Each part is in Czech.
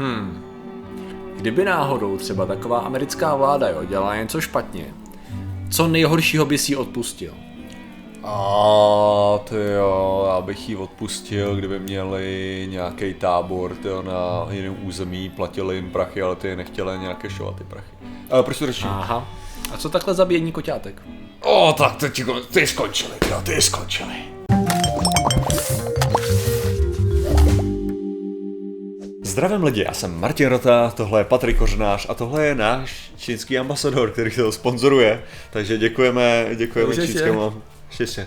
Hmm. Kdyby náhodou třeba taková americká vláda jo, dělala něco špatně, co nejhoršího by si odpustil? A to jo, já bych jí odpustil, kdyby měli nějaký tábor tyjo, na jiném území, platili jim prachy, ale ty nechtěli nějaké šovat ty prachy. Ale proč to řeším? Aha. A co takhle zabíjení koťátek? O, tak ty, ty skončili, jo, ty skončili. Zdravím lidi, já jsem Martin Rota, tohle je Patrik Kořenář a tohle je náš čínský ambasador, který to sponzoruje. Takže děkujeme, děkujeme Užijte. čínskému. Šeště.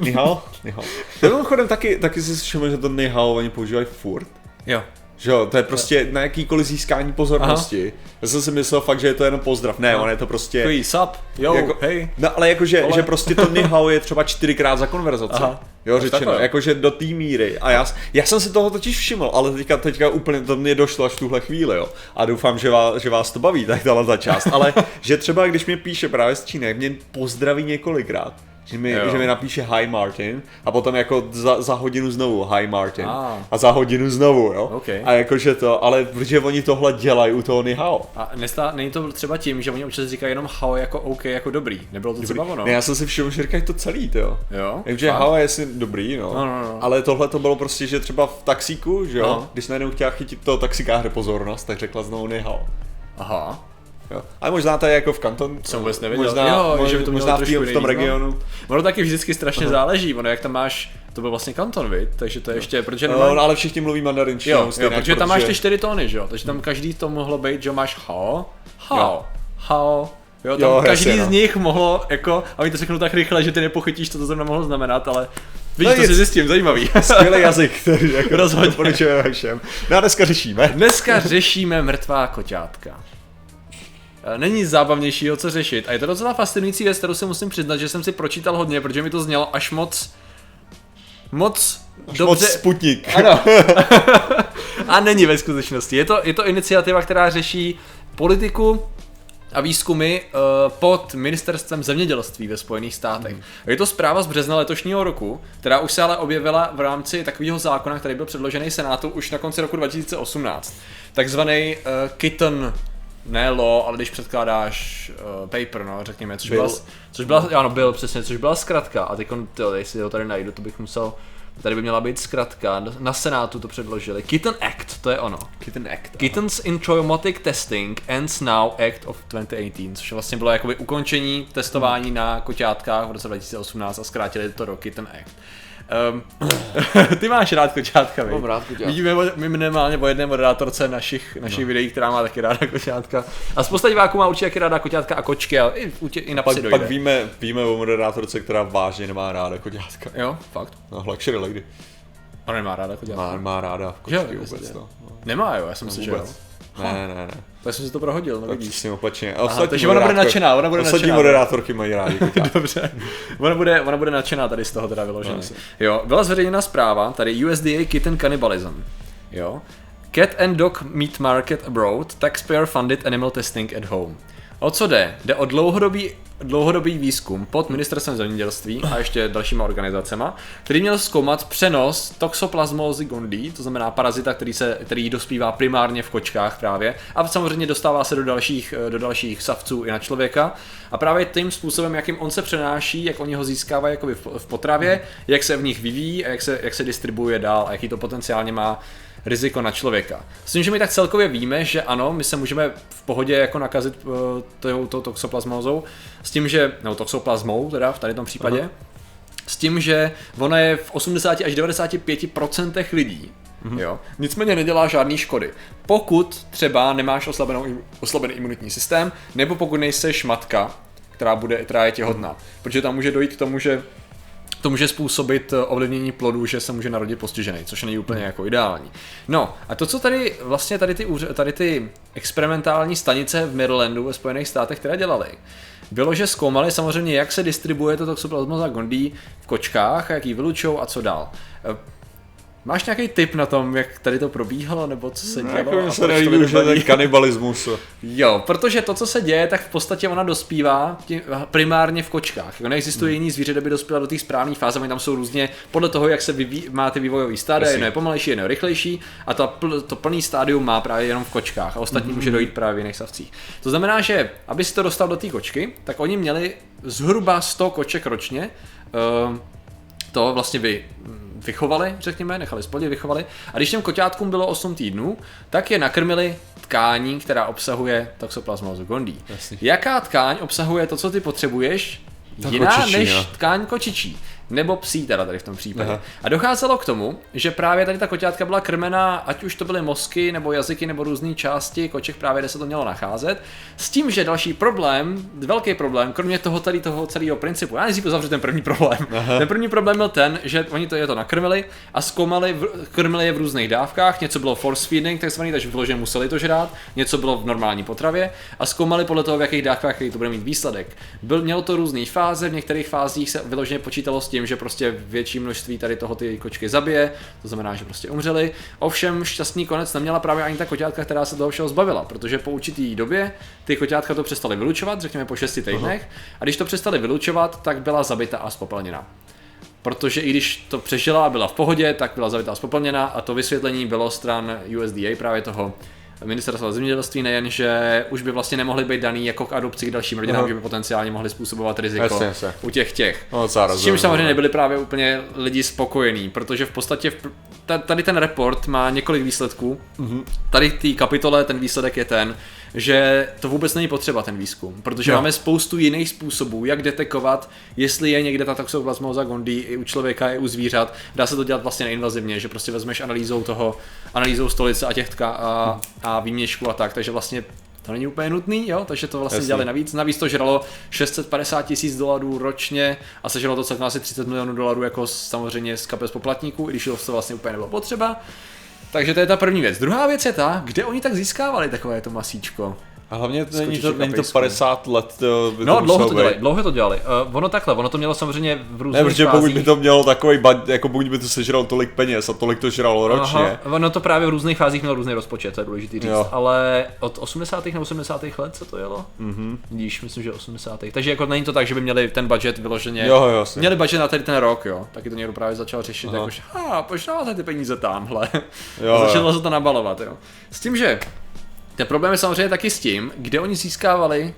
Nihao? Nihao. Mimochodem taky, taky si všiml, že to Nihao oni používají furt. Jo. Že jo, to je prostě na jakýkoliv získání pozornosti. Aha. Já jsem si myslel fakt, že je to jenom pozdrav. Ne, on je to prostě... Takový sup, jo, jako, hej. No ale jakože, že prostě to nihao je třeba čtyřikrát za konverzaci. Aha. Jo, řečeno, jakože do té míry. A já, já jsem si toho totiž všiml, ale teďka, teďka úplně to mě došlo až v tuhle chvíli, jo. A doufám, že vás, že vás to baví, tak tahle ta část. Ale že třeba, když mi píše právě z Číny, mě pozdraví několikrát. Že mi, Jo. že mi napíše hi Martin a potom jako za, za hodinu znovu hi Martin Ah. a za hodinu znovu, jo. OK. A jakože to, ale protože oni tohle dělají u toho Nihao. A nestá, není to třeba tím, že oni občas říkají jenom hao jako OK, jako dobrý. Nebylo to třeba ono? Ne, já jsem si všiml, že říkají to celý, jo. Jo? Takže hao je si dobrý, no. No, no, no. Ale tohle to bylo prostě, že třeba v taxíku, že jo, No. když najednou chtěla chytit toho taxikáře pozornost, tak řekla znovu ne hao. Aha. Jo. Ale možná to je jako v kanton. Jsem vůbec nevěděl. Možná, Jo, mož- že by to možná v, tý- v tom význam. regionu. Ono taky vždycky strašně záleží, ono jak tam máš, to byl vlastně kanton, viď? takže to je ještě, protože No, nemá... no, ale všichni mluví mandarinčinou. jo, jo, stejně, protože tam máš protože- ty čtyři tóny, že jo, takže tam každý to mohlo být, že máš hao, hao, hao, Jo, tam Jo, každý jasně, z no. nich mohlo, jako, a oni to řeknou tak rychle, že ty nepochytíš, co to zrovna mohlo znamenat, ale vidíš, No to si zjistím, zajímavý. Skvělý jazyk, který jako Rozhodně. všem. No a dneska řešíme. Dneska řešíme mrtvá koťátka. E, Není nic zábavnějšího, co řešit. A je to docela fascinující věc, kterou si musím přiznat, že jsem si pročítal hodně, protože mi to znělo až moc... Moc dobře... Moc Sputnik. Ano. a není ve skutečnosti. Je to, je to iniciativa, která řeší politiku a výzkumy uh, pod ministerstvem zemědělství ve Spojených státech. Mhm. Je to zpráva z března letošního roku, která už se ale objevila v rámci takového zákona, který byl předložený Senátu už na konci roku 2018. Takzvaný uh, kitten ne law, ale když předkládáš uh, paper, no, řekněme, což Bill. byla, což byla, ano, byl přesně, což byla zkratka a teď, jestli ho tady najdu, to bych musel, tady by měla být zkratka, na Senátu to předložili, Kitten Act, to je ono. Kitten Act. Kittens in Traumatic Testing ends now Act of 2018, což vlastně bylo jakoby ukončení testování na koťátkách v roce 2018 a zkrátili to do Kitten Act. Um, ty máš rád koťátka, viď? Mám rád koťátka. Vidíme o- my minimálně o jedné moderátorce našich, našich no. videí, která má taky ráda koťátka. A spousta diváků má určitě taky ráda koťátka a kočky, ale i, tě, i na Pak, dojde. pak víme, víme o moderátorce, která vážně nemá ráda koťátka. Jo, fakt. No, Luxury Lady. Ona nemá ráda koťátka. Má, má ráda Jo, kočky vůbec, vůbec, jo. no. Nemá jo, já jsem si že jo. Ne, ne, ne. Tak jsem si to prohodil, no Tak vidíš. přesně opačně. A Aha, takže ona bude nadšená, ona bude Ostatní nadšená. moderátorky mají rádi. Dobře. Ona bude, ona bude nadšená tady z toho teda vyloženě. No, jo, byla zveřejněna zpráva, tady USDA Kitten Cannibalism. Jo. Cat and Dog Meat Market Abroad, Taxpayer Funded Animal Testing at Home. O co jde? Jde o dlouhodobý, dlouhodobý výzkum pod ministerstvem zemědělství a ještě dalšíma organizacema, který měl zkoumat přenos toxoplasmózy gondii, to znamená parazita, který, se, který dospívá primárně v kočkách právě a samozřejmě dostává se do dalších, do dalších savců i na člověka. A právě tím způsobem, jakým on se přenáší, jak oni ho získávají jakoby v, potravě, jak se v nich vyvíjí a jak se, jak se distribuuje dál a jaký to potenciálně má riziko na člověka. S tím, že my tak celkově víme, že ano, my se můžeme v pohodě jako nakazit uh, tou, tou toxoplasmózou, s tím, že, nebo toxoplasmou teda v tady tom případě, Aha. s tím, že ona je v 80 až 95% lidí. Mm-hmm. Jo? Nicméně nedělá žádný škody. Pokud třeba nemáš oslabenou, oslabený imunitní systém, nebo pokud nejseš matka, která, bude, která je těhotná. Protože tam může dojít k tomu, že to může způsobit eh, ovlivnění plodu, že se může narodit postižený, což není úplně jako ideální. No a to, co tady vlastně tady ty, tady ty experimentální stanice v Marylandu ve Spojených státech které dělali, bylo, že zkoumali samozřejmě, jak se distribuje to toxoplasmosa gondii v kočkách, jak ji vylučou a co dál. Eh, Máš nějaký tip na tom, jak tady to probíhalo, nebo co se No, dělo? jako se to nelíbí už nebaví? ten kanibalismus. Jo, protože to, co se děje, tak v podstatě ona dospívá tím, primárně v kočkách. Jo, neexistuje jiný zvíře, kde by dospěla do té správné fáze, oni tam jsou různě podle toho, jak se vyví, má ty vývojový Jasně. jedno je pomalejší, jedno je rychlejší a pl, to plný stádium má právě jenom v kočkách a ostatní může dojít právě v jiných savcích. To znamená, že aby si to dostal do té kočky, tak oni měli zhruba 100 koček ročně, uh, to vlastně vy, vychovali, řekněme, nechali spodě, vychovali. A když těm koťátkům bylo 8 týdnů, tak je nakrmili tkání, která obsahuje Toxoplasmosis gondii. Jasně. Jaká tkáň obsahuje to, co ty potřebuješ, Ta jiná kočičí, než no. tkáň kočičí. Nebo psí teda tady v tom případě. Aha. A docházelo k tomu, že právě tady ta koťátka byla krmena, ať už to byly mozky, nebo jazyky, nebo různé části koček, právě kde se to mělo nacházet. S tím, že další problém, velký problém, kromě toho tady toho celého principu, já nejdřív uzavřu ten první problém. Aha. Ten první problém byl ten, že oni to je to nakrmili a zkoumali, v, krmili je v různých dávkách, něco bylo force feeding, takzvaný, takže vyloženě museli to žrát, něco bylo v normální potravě a zkoumali podle toho, v jakých dávkách jaký to bude mít výsledek. Byl, mělo to různé fáze, v některých fázích se vyloženě počítalo s tím, že prostě větší množství tady toho ty kočky zabije, to znamená, že prostě umřeli. Ovšem šťastný konec neměla právě ani ta koťátka, která se toho všeho zbavila, protože po určitý době ty koťátka to přestali vylučovat, řekněme po 6 týdnech, a když to přestali vylučovat, tak byla zabita a spopelněna. Protože i když to přežila a byla v pohodě, tak byla zabitá a spopelněna a to vysvětlení bylo stran USDA právě toho ministerstva zemědělství nejen, že už by vlastně nemohly být daný jako k adopci k dalším rodinám, Aha. že by potenciálně mohli způsobovat riziko Jasně, jasně. u těch těch. No, S rozumím, čím samozřejmě no. nebyli právě úplně lidi spokojení, protože v podstatě v, tady ten report má několik výsledků. Mhm. Tady v té kapitole ten výsledek je ten, že to vůbec není potřeba ten výzkum, protože Jo. máme spoustu jiných způsobů, jak detekovat, jestli je někde ta toxoplasmosa gondii i u člověka, i u zvířat. Dá se to dělat vlastně neinvazivně, že prostě vezmeš analýzou toho, analýzou stolice a těch tka a, a výměšku a tak, takže vlastně to není úplně nutný, jo, takže to vlastně Jasný. dělali navíc. Navíc to žralo 650 tisíc dolarů ročně a sežralo to celkem asi 30 milionů dolarů jako samozřejmě z kapes poplatníků, i když to vlastně úplně nebylo potřeba. Takže to je ta první věc. Druhá věc je ta, kde oni tak získávali takové to masíčko. A hlavně není to, kočiček a není to pejsků. 50 let, to by No, to dlouho to dělali, dlouho to dělali. Uh, ono takhle, ono to mělo samozřejmě v různých Ne, protože fázích. pokud by to mělo takový, ba- jako pokud by to sežralo tolik peněz a tolik to žralo ročně, Aha, ono to právě v různých fázích mělo různý rozpočet, to je důležité říct. Jo. Ale od 80. na 80. let se to jelo? Mhm. Vidíš, myslím, že 80. Takže jako není to tak, že by měli ten budget vyloženě. Jo, jo, jasně. Měli budget na tady ten rok, jo. Taky to někdo právě začal řešit, Aha. jakože, a proč dáváte ty peníze tamhle? Jo, a jo. začalo se to nabalovat, jo. S tím, že ten problém je samozřejmě taky s tím, kde oni získávali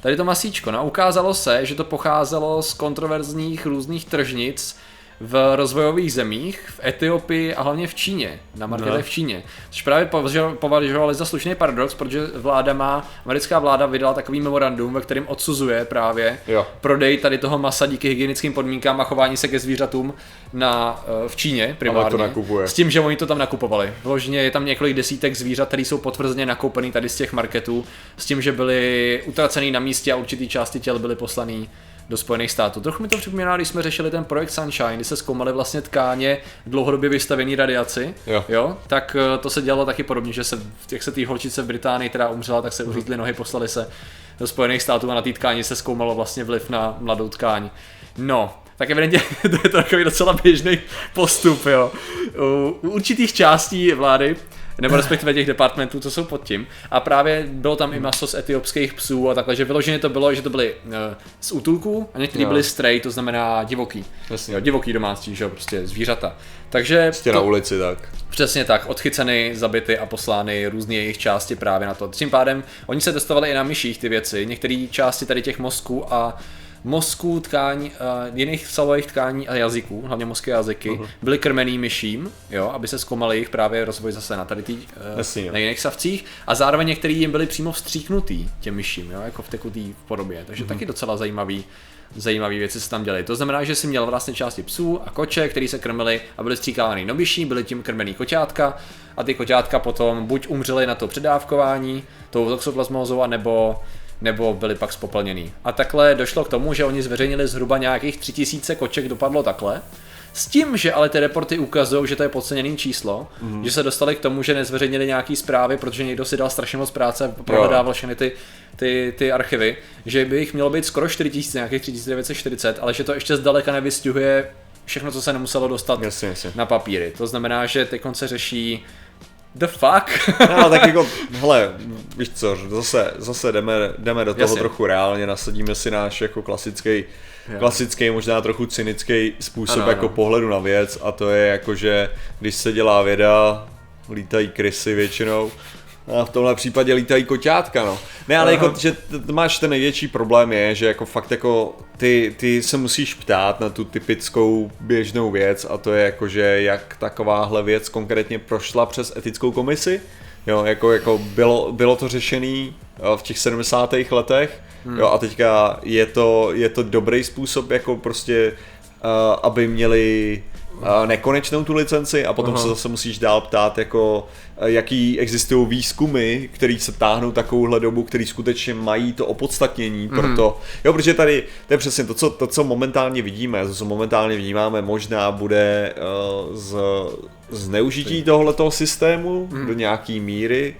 tady to masíčko. No ukázalo se, že to pocházelo z kontroverzních různých tržnic v rozvojových zemích, v Etiopii a hlavně v Číně, na marketech No. v Číně. Což právě považo- považovali za slušný paradox, protože vláda má, americká vláda vydala takový memorandum, ve kterém odsuzuje právě Jo. prodej tady toho masa díky hygienickým podmínkám a chování se ke zvířatům na, eh, v Číně primárně. nakupuje. S tím, že oni to tam nakupovali. Vložně je tam několik desítek zvířat, které jsou potvrzeně nakoupený tady z těch marketů, s tím, že byly utracený na místě a určitý části těl byly poslaný do Spojených států. Trochu mi to připomíná, když jsme řešili ten projekt Sunshine, kdy se zkoumaly vlastně tkáně dlouhodobě vystavený radiaci, Jo. jo, tak eh, to se dělalo taky podobně, že se, jak se té holčice v Británii teda umřela, tak se uřízly nohy, poslali se do Spojených států a na té tkáni se zkoumalo vlastně vliv na mladou tkáň. No, tak evidentně to je takový docela běžný postup, jo. U určitých částí vlády, nebo respektive těch departmentů, co jsou pod tím. A právě bylo tam i maso z etiopských psů a takhle, že vyloženě to bylo, že to byly uh, z útulků a některý byly stray, to znamená divoký. Jasně. Jo, divoký domácí, že jo, prostě zvířata. Takže Prostě na ulici tak. Přesně tak, odchyceny, zabity a poslány různé jejich části právě na to. Tím pádem oni se testovali i na myších ty věci, některé části tady těch mozků a mozků, tkání, uh, jiných svalových tkání a jazyků, hlavně mozky a jazyky, uh-huh. byly krmený myším, jo, aby se zkoumali jejich právě rozvoj zase na tady tý, uh, Jasně, jo. na jiných savcích a zároveň některý jim byli přímo vstříknutý těm myším, jo, jako v tekutý podobě, takže uh-huh. taky docela zajímavý zajímavé věci se tam děly. To znamená, že si měl vlastně části psů a koče, který se krmili a byly stříkávaný nobiší, byly tím krmený koťátka a ty koťátka potom buď umřely na to předávkování tou toxoplasmózou, anebo nebo byly pak spopelněný. A takhle došlo k tomu, že oni zveřejnili zhruba nějakých 3000 koček, dopadlo takhle. S tím, že ale ty reporty ukazují, že to je podceněný číslo, mm. že se dostali k tomu, že nezveřejnili nějaký zprávy, protože někdo si dal strašně moc práce, prohledával všechny ty, ty, ty archivy, že by jich mělo být skoro 4000, nějakých 3940, ale že to ještě zdaleka nevystihuje všechno, co se nemuselo dostat Jasně, jasně. na papíry. To znamená, že teď se řeší the fuck. No, tak jako, hele, víš co, zase, zase jdeme, jdeme do toho Jasně. trochu reálně, nasadíme si náš jako klasický, Jo. klasický, možná trochu cynický způsob Ano, jako ano. pohledu na věc a to je jako, že když se dělá věda, lítají krysy většinou, a v tomhle případě lítají koťátka, no. Ne, ale Aha. jako, že t- máš ten největší problém je, že jako fakt jako ty, ty se musíš ptát na tu typickou běžnou věc a to je jako, že jak takováhle věc konkrétně prošla přes etickou komisi. Jo, jako, jako bylo, bylo to řešený v těch 70. letech, jo, a teďka je to, je to dobrý způsob, jako prostě, uh, aby měli nekonečnou tu licenci a potom Aha. se zase musíš dál ptát, jako uh, jaký existují výzkumy, který se táhnou takovouhle dobu, který skutečně mají to opodstatnění Mhm. pro to. Jo, protože tady to je přesně to, co, to, co momentálně vidíme, to, co momentálně vnímáme, možná bude uh, z, zneužití tohoto systému Mhm. do nějaký míry.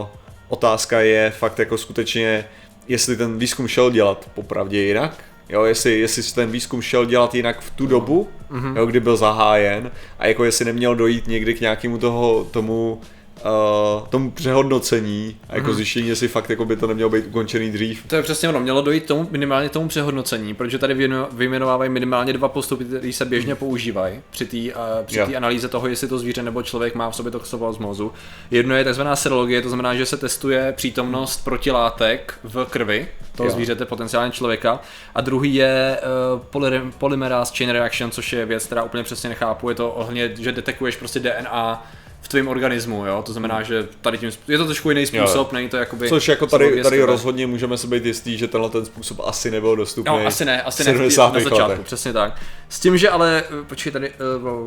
Uh, otázka je fakt jako skutečně, jestli ten výzkum šel dělat popravdě jinak, Jo, jestli, jestli ten výzkum šel dělat jinak v tu dobu, Mhm. jo, kdy byl zahájen a jako jestli neměl dojít někdy k nějakému toho, tomu, uh, tomu přehodnocení a Mhm. jako zjištění, jestli fakt jako by to nemělo být ukončený dřív. To je přesně ono, mělo dojít tomu, minimálně tomu přehodnocení, protože tady vyjmeno- vyjmenovávají minimálně dva postupy, které se běžně používají při té uh, při té analýze toho, jestli to zvíře nebo člověk má v sobě toxoplasmózu. Jedno je takzvaná serologie, to znamená, že se testuje přítomnost protilátek v krvi toho Jo. zvířete, potenciálně člověka. A druhý je uh, poly- polymerase chain reaction, což je věc, která úplně přesně nechápu. Je to ohně, že detekuješ prostě DNA v tvém organismu, jo? To znamená, že tady tím, je to trošku jiný způsob, není to jakoby... Což jako tady, tady rozhodně můžeme se být jistý, že tenhle ten způsob asi nebyl dostupný. No, asi ne, asi ne, v- 70. na začátku, letech. přesně tak. S tím, že ale, eh, počkej tady,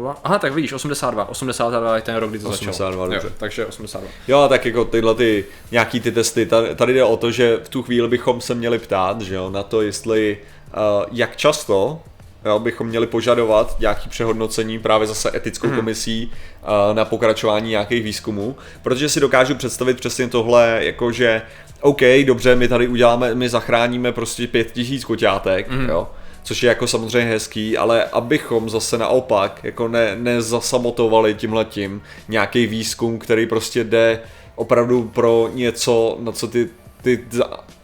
uh, aha, tak vidíš, 82, 82 je ten rok, kdy to 82, začalo. dobře. Jo, takže 82. Jo, tak jako tyhle ty, nějaký ty testy, tady, tady jde o to, že v tu chvíli bychom se měli ptát, že jo, na to, jestli, uh, jak často jo, bychom měli požadovat nějaký přehodnocení právě zase etickou Mhm. komisí uh, na pokračování nějakých výzkumů, protože si dokážu představit přesně tohle, jako že OK, dobře, my tady uděláme, my zachráníme prostě pět tisíc koťátek, Mhm. jo, což je jako samozřejmě hezký, ale abychom zase naopak jako ne, nezasamotovali tímhletím nějaký výzkum, který prostě jde opravdu pro něco, na co ty, ty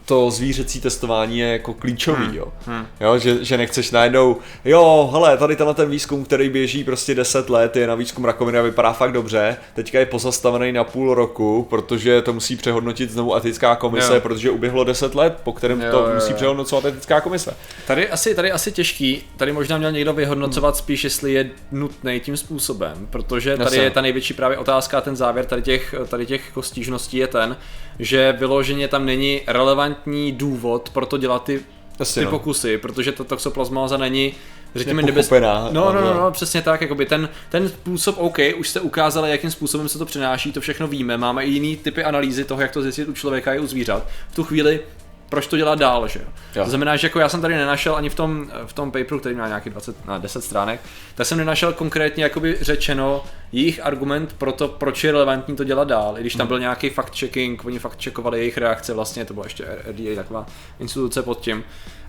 to zvířecí testování je jako klíčový, Hmm. jo. Hmm. jo že, že nechceš najednou, jo, hele, tady tenhle ten výzkum, který běží prostě 10 let, je na výzkum rakoviny a vypadá fakt dobře, teďka je pozastavený na půl roku, protože to musí přehodnotit znovu etická komise, Jo. protože uběhlo 10 let, po kterém Jo, to jo, jo. musí přehodnocovat etická komise. Tady asi, tady asi těžký, tady možná měl někdo vyhodnocovat spíš, jestli je nutný tím způsobem, protože tady Jasně. je ta největší právě otázka a ten závěr tady těch, tady těch jako stížností je ten, že vyloženě tam není relevantní důvod pro to dělat ty, Jasně, ty no. pokusy, protože ta toxoplasmóza není řekněme, nebez... Nepochopená, No, no, no, no, přesně tak, jakoby ten, ten způsob, OK, už jste ukázali, jakým způsobem se to přenáší, to všechno víme, máme i jiný typy analýzy toho, jak to zjistit u člověka i u zvířat. V tu chvíli proč to dělat dál, že jo? To znamená, že jako já jsem tady nenašel ani v tom, v tom paperu, který má nějaký 20, na 10 stránek, tak jsem nenašel konkrétně jakoby řečeno jejich argument pro to, proč je relevantní to dělat dál. I když tam byl nějaký fact-checking, oni fakt-checkovali jejich reakce, vlastně to byla ještě RDA, taková instituce pod tím.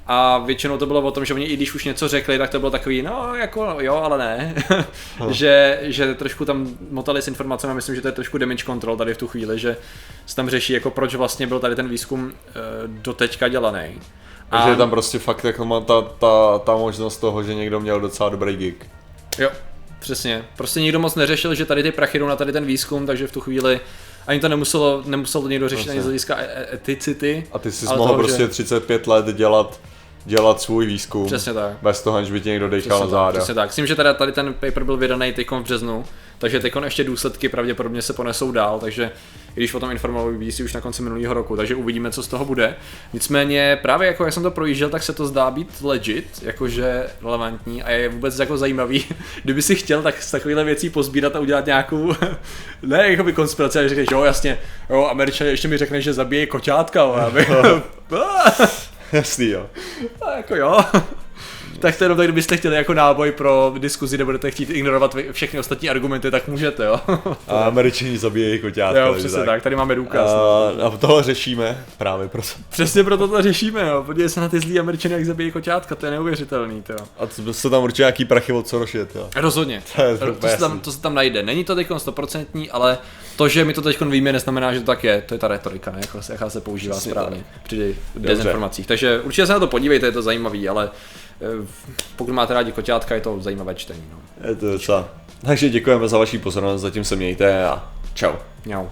A většinou to bylo o tom, že oni i když už něco řekli, tak to bylo takový, no jako jo, ale ne. že, že trošku tam motali s informacemi, myslím, že to je trošku damage control tady v tu chvíli, že se tam řeší, jako proč vlastně byl tady ten výzkum uh, doteďka dělaný. Takže je tam prostě fakt jako má ta, ta, ta možnost toho, že někdo měl docela dobrý gig. Jo, přesně. Prostě nikdo moc neřešil, že tady ty prachy jdou na tady ten výzkum, takže v tu chvíli ani to nemuselo, nemuselo to někdo řešit ani z hlediska e- e- eticity. A ty jsi mohl toho, prostě že- 35 let dělat, dělat svůj výzkum. Přesně tak. Bez toho, aniž by tě někdo dejchal na záda. přesně tak. Myslím, že teda tady ten paper byl vydaný teď v březnu, takže teď ještě důsledky pravděpodobně se ponesou dál, takže i když o tom informovali BBC už na konci minulého roku, takže uvidíme, co z toho bude. Nicméně právě jako jak jsem to projížděl, tak se to zdá být legit, jakože relevantní a je vůbec jako zajímavý, kdyby si chtěl tak z takovýchhle věcí pozbírat a udělat nějakou, ne jakoby konspiraci, ale řekneš, jo jasně, jo, američané ještě mi řekne, že zabije koťátka, ale aby... Jasný jo. A jako jo. tak to jenom tak, kdybyste chtěli jako náboj pro diskuzi, nebo budete chtít ignorovat všechny ostatní argumenty, tak můžete, jo. A američani zabíjejí koťátka. jo, přesně tak. tady máme důkaz. A, a tohle řešíme právě proto. Přesně proto to řešíme, jo. Podívej se na ty zlý američany, jak zabíjí koťátka, to je neuvěřitelný, to jo. A to se tam určitě nějaký prachy od Soroše, jo. Rozhodně. To je to, úplně se tam, to se tam najde. Není to teď stoprocentní, ale to, že my to teď víme, neznamená, že to tak je. To je ta retorika, ne? Jako, se- jaká se používá Přesně správně při dezinformacích. Takže určitě se na to podívejte, je to zajímavý, ale eh, pokud máte rádi koťátka, je to zajímavé čtení. No. Je to docela. Takže děkujeme za vaši pozornost, zatím se mějte a čau. Mňau.